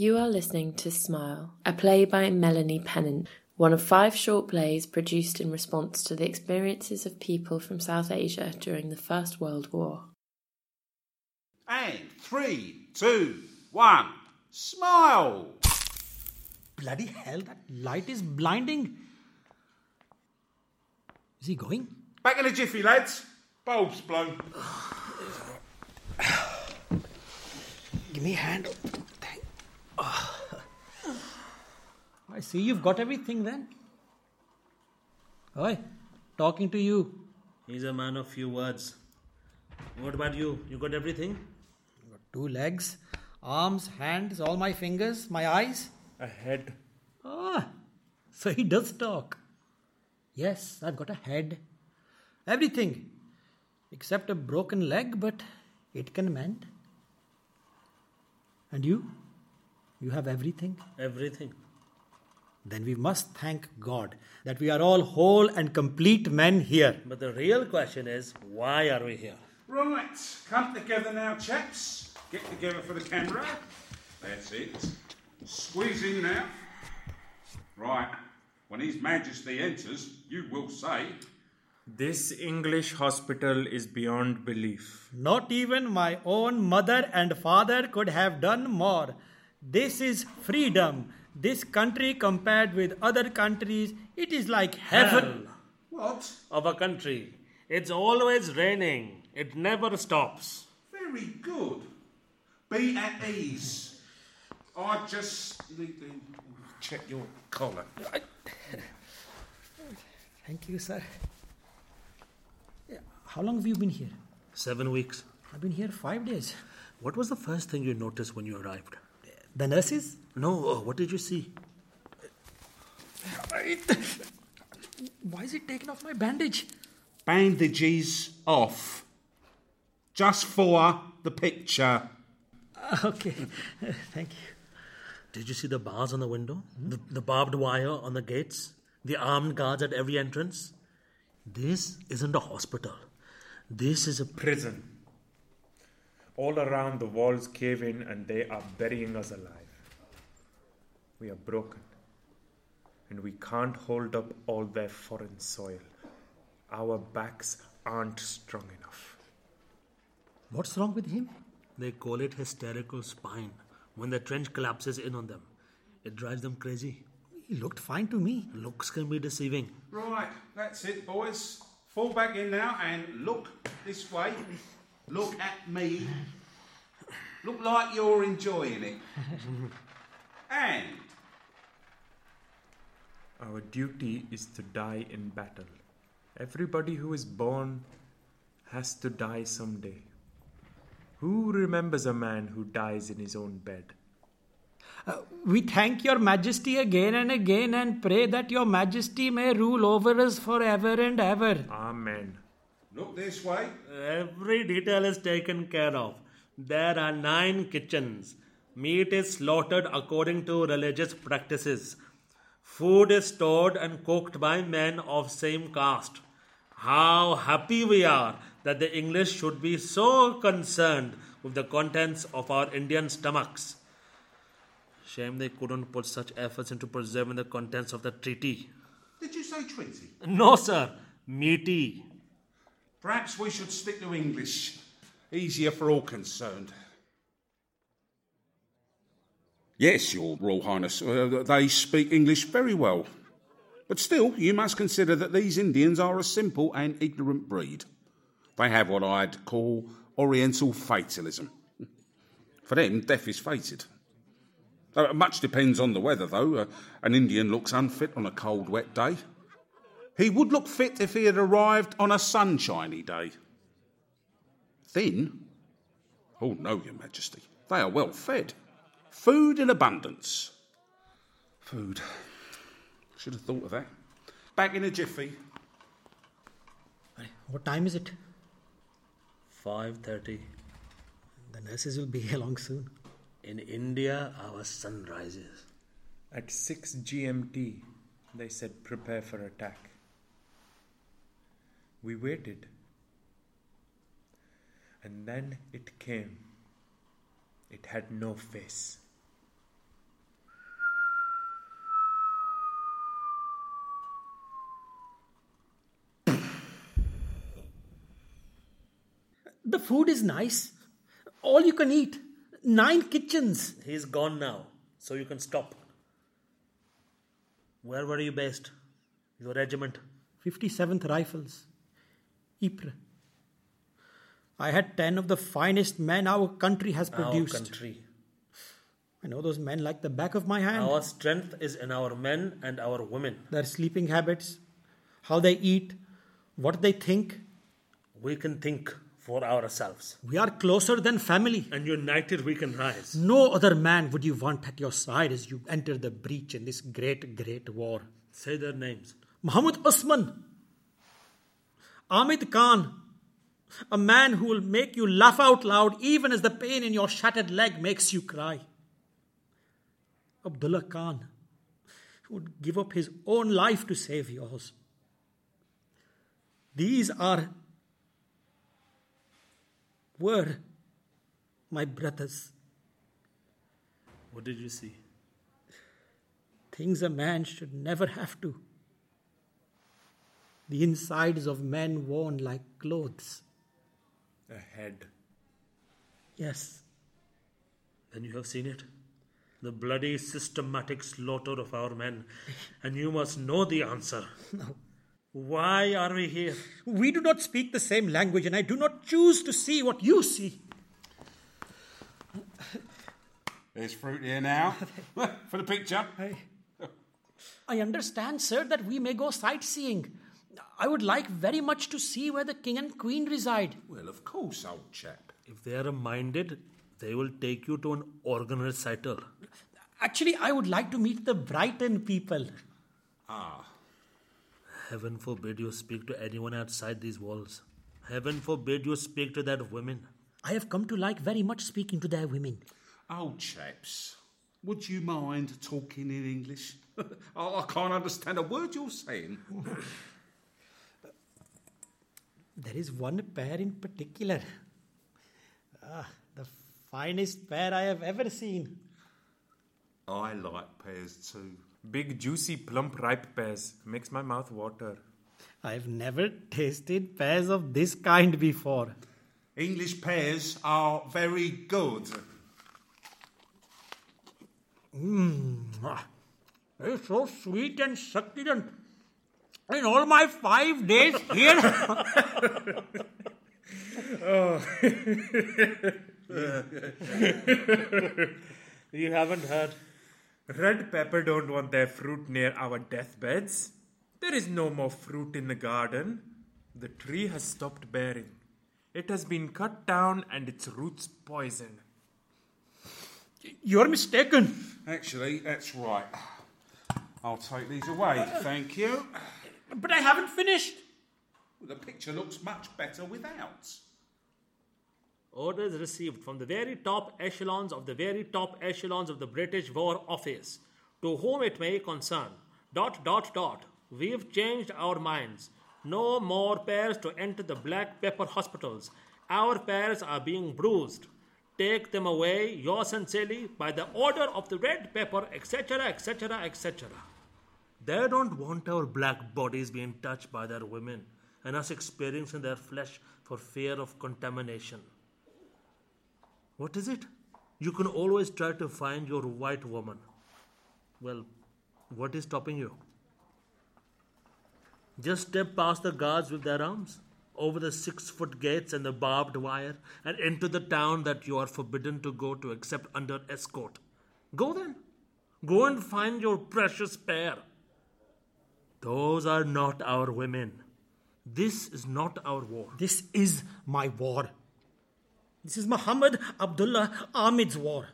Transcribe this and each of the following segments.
You are listening to Smile, a play by Melanie Pennant, one of five short plays produced in response to the experiences of people from South Asia during the First World War. And three, two, one, smile! Bloody hell, that light is blinding. Is he going? Back in a jiffy, lads. Bulb's blown. Give me a hand. Thank. Ah. I see you've got everything then. Oi, talking to you. He's a man of few words. What about you? You got everything? Got two legs, arms, hands, all my fingers, my eyes. A head. Ah, so he does talk. Yes, I've got a head. Everything. Except a broken leg, but it can mend. And you? You have everything? Everything. Then we must thank God that we are all whole and complete men here. But the real question is why are we here? Right, come together now, chaps. Get together for the camera. That's it. Squeeze in now. Right, when His Majesty enters, you will say, This English hospital is beyond belief. Not even my own mother and father could have done more. This is freedom. This country, compared with other countries, it is like heaven. What? Of a country. It's always raining. It never stops. Very good. Be at ease. I just need to check your collar. Thank you, sir. How long have you been here? Seven weeks. I've been here five days. What was the first thing you noticed when you arrived? The nurses? No, uh, what did you see? Why is it taking off my bandage? Bandages off. Just for the picture. Okay, thank you. Did you see the bars on the window? The, the barbed wire on the gates? The armed guards at every entrance? This isn't a hospital. This is a Prison. All around the walls cave in and they are burying us alive. We are broken. And we can't hold up all their foreign soil. Our backs aren't strong enough. What's wrong with him? They call it hysterical spine. When the trench collapses in on them, it drives them crazy. He looked fine to me. Looks can be deceiving. Right, that's it, boys. Fall back in now and look this way. Look at me. Look like you're enjoying it. and Our duty is to die in battle. Everybody who is born has to die someday. Who remembers a man who dies in his own bed? Uh, we thank your majesty again and again and pray that your majesty may rule over us forever and ever. Amen. look this way. Every detail is taken care of. There are nine kitchens. Meat is slaughtered according to religious practices. Food is stored and cooked by men of same caste. How happy we are that the English should be so concerned with the contents of our Indian stomachs. Shame they couldn't put such efforts into preserving the contents of the treaty. Did you say treaty? No, sir. Meaty. Perhaps we should stick to English. Easier for all concerned. Yes, Your Royal Highness, uh, they speak English very well. But still, you must consider that these Indians are a simple and ignorant breed. They have what I'd call Oriental fatalism. For them, death is fated. Uh, much depends on the weather, though. Uh, an Indian looks unfit on a cold, wet day. He would look fit if he had arrived on a sunshiny day. Thin? Oh, no, Your Majesty. They are well fed. Food in abundance. Food. Should have thought of that. Back in a jiffy. What time is it? 5.30. The nurses will be along soon. In India, our sun rises. At 6 GMT, they said prepare for attack. We waited. And then it came. It had no face. The food is nice. All you can eat. Nine kitchens. He's gone now, so you can stop. Where were you based? Your regiment? 57th Rifles. Ypres. I had 10 of the finest men our country has produced. Our country. I know those men like the back of my hand. Our strength is in our men and our women. Their sleeping habits, how they eat, what they think. We can think for ourselves. We are closer than family. And united we can rise. No other man would you want at your side as you enter the breach in this great, great war. Say their names. Muhammad Usman, Ahmed Khan, a man who will make you laugh out loud even as the pain in your shattered leg makes you cry. Abdullah Khan, who would give up his own life to save yours. These are, were my brothers. What did you see? Things a man should never have to. The insides of men worn like clothes. A head. Yes, Then you have seen it. The bloody systematic slaughter of our men. And you must know the answer. No. Why are we here? we do not speak the same language, and I do not choose to see what you see. There's fruit here now. For the picture. I understand, sir, that we may go sightseeing. I would like very much to see where the king and queen reside. Well, of course, old chap. If they are minded, they will take you to an organ recital. Actually, I would like to meet the Brighton people. Ah, Heaven forbid you speak to anyone outside these walls. Heaven forbid you speak to that women. I have come to like very much speaking to their women. Old chaps, would you mind talking in English? I I can't understand a word you're saying. There is one pair in particular. Ah, the finest pair I have ever seen. I like pears too. Big, juicy, plump, ripe pears. Makes my mouth water. I've never tasted pears of this kind before. English pears are very good. Ah, It's so sweet and succulent. In all my five days here, You haven't heard. Red pepper don't want their fruit near our deathbeds. There is no more fruit in the garden. The tree has stopped bearing. It has been cut down and its roots poisoned. you're mistaken. Actually, that's right. I'll take these away. Thank you. But I haven't finished. The picture looks much better without. Orders received from the very top echelons of the very top echelons of the British War Office, to whom it may concern. Dot, dot, dot. We've changed our minds. No more pairs to enter the black pepper hospitals. Our pairs are being bruised. Take them away, yours sincerely, by the order of the red pepper, etc., etc., etc. They don't want our black bodies being touched by their women and us experiencing their flesh for fear of contamination. What is it? You can always try to find your white woman. Well, what is stopping you? Just step past the guards with their arms, over the six foot gates and the barbed wire, and into the town that you are forbidden to go to except under escort. Go then. Go and find your precious pair. Those are not our women. This is not our war. This is my war. This is Muhammad Abdullah Ahmed's war.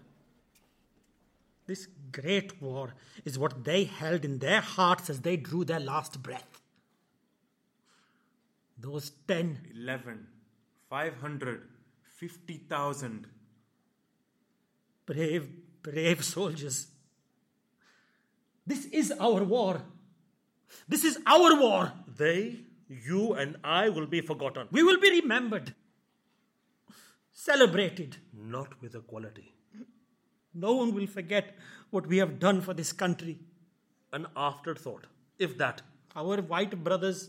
This great war is what they held in their hearts as they drew their last breath. Those ten, 11, 500, 50,000. brave, brave soldiers. This is our war. This is our war. They, you, and I will be forgotten. We will be remembered, celebrated. Not with equality. No one will forget what we have done for this country. An afterthought, if that. Our white brothers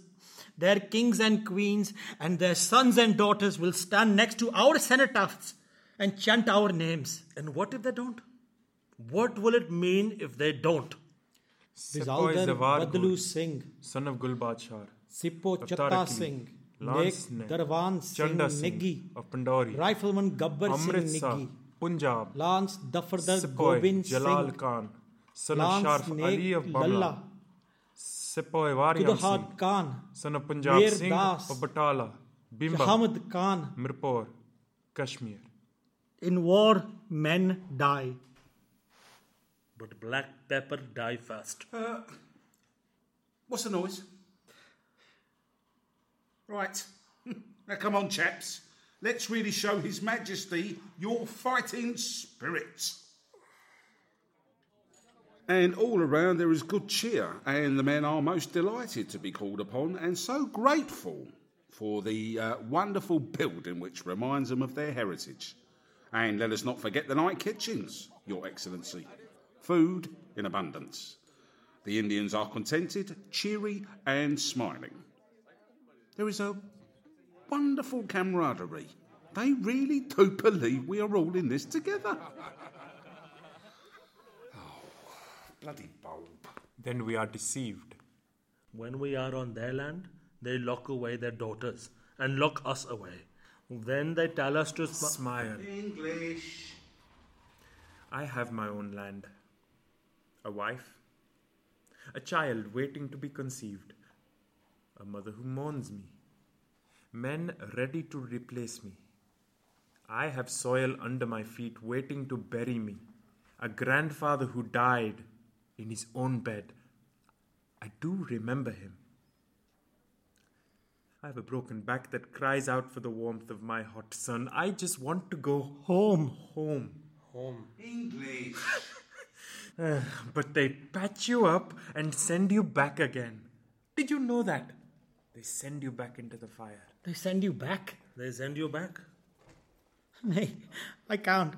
their kings and queens, and their sons and daughters will stand next to our cenotaphs and chant our names. And what if they don't? What will it mean if they don't? Sepoy Bizaldar Zawar Badalu Singh, son of Gul Badshah, Sippo Chatta Singh, Lance Nek Ne, Darwan Singh Chanda Singh Niggi, of Pandori, Rifleman Gabbar Singh Amritsar, Niggi, Punjab, Lance Dafardar Sepoy Gobind Jalal Singh, Khan, son of Lance Sharf Ali of Nek Bamla, Lalla, Sepoy Varian Singh, Kudahad Khan, son of Punjab Veer Singh Das, of Batala, Bimba, Hamid Khan. Mirpur, Kashmir. In war, men die. But black pepper die fast. Uh, what's the noise? Right. now come on, chaps. Let's really show His Majesty your fighting spirit. And all around there is good cheer, and the men are most delighted to be called upon and so grateful for the uh, wonderful building which reminds them of their heritage. And let us not forget the night kitchens, Your Excellency. Food in abundance. The Indians are contented, cheery, and smiling. There is a wonderful camaraderie. They really do believe we are all in this together. Oh, bloody bulb. Then we are deceived. When we are on their land, they lock away their daughters and lock us away. Then they tell us to sm- Smile. English. I have my own land. A wife. A child waiting to be conceived. A mother who mourns me. Men ready to replace me. I have soil under my feet waiting to bury me. A grandfather who died in his own bed. I do remember him. I have a broken back that cries out for the warmth of my hot sun. I just want to go Home. home. Home. English. But they patch you up and send you back again. Did you know that? They send you back into the fire. They send you back. they send you back. Nay, I can't.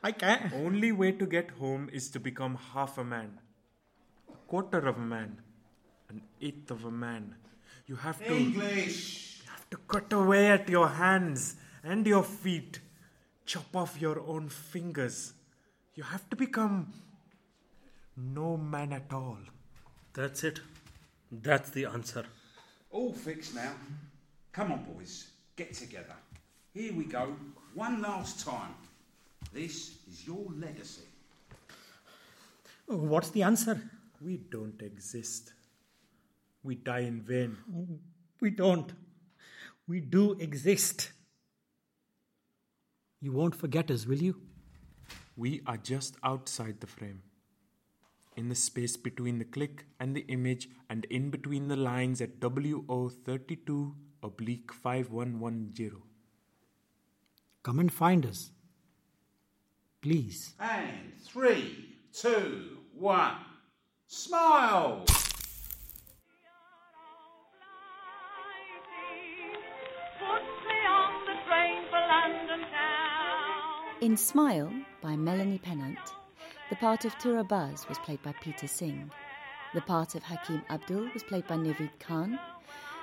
I can't. Only way to get home is to become half a man, a quarter of a man, an eighth of a man. You have to English. You have to cut away at your hands and your feet, chop off your own fingers. You have to become no man at all. That's it. That's the answer. All fixed now. Come on, boys. Get together. Here we go. One last time. This is your legacy. Oh, what's the answer? We don't exist. We die in vain. We don't. We do exist. You won't forget us, will you? We are just outside the frame. In the space between the click and the image, and in between the lines at WO32 oblique 5110. Come and find us. Please. And three, two, one. Smile! In Smile by Melanie Pennant, the part of Tura Baz was played by Peter Singh. The part of Hakim Abdul was played by Naveed Khan.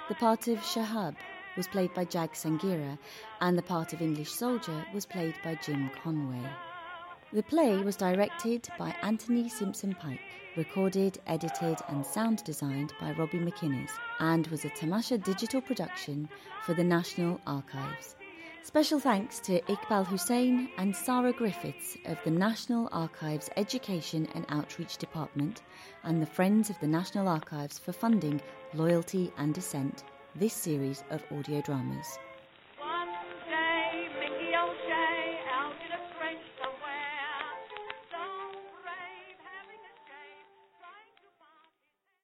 The part of Shahab was played by Jag Sanghera, and the part of English Soldier was played by Jim Conway. The play was directed by Anthony Simpson Pike, recorded, edited, and sound designed by Robbie MacInnes, and was a Tamasha digital production for the National Archives. Special thanks to Iqbal Husain and Sara Griffiths of the National Archives Education and Outreach Department and the Friends of the National Archives for funding Loyalty and Dissent, this series of audio dramas.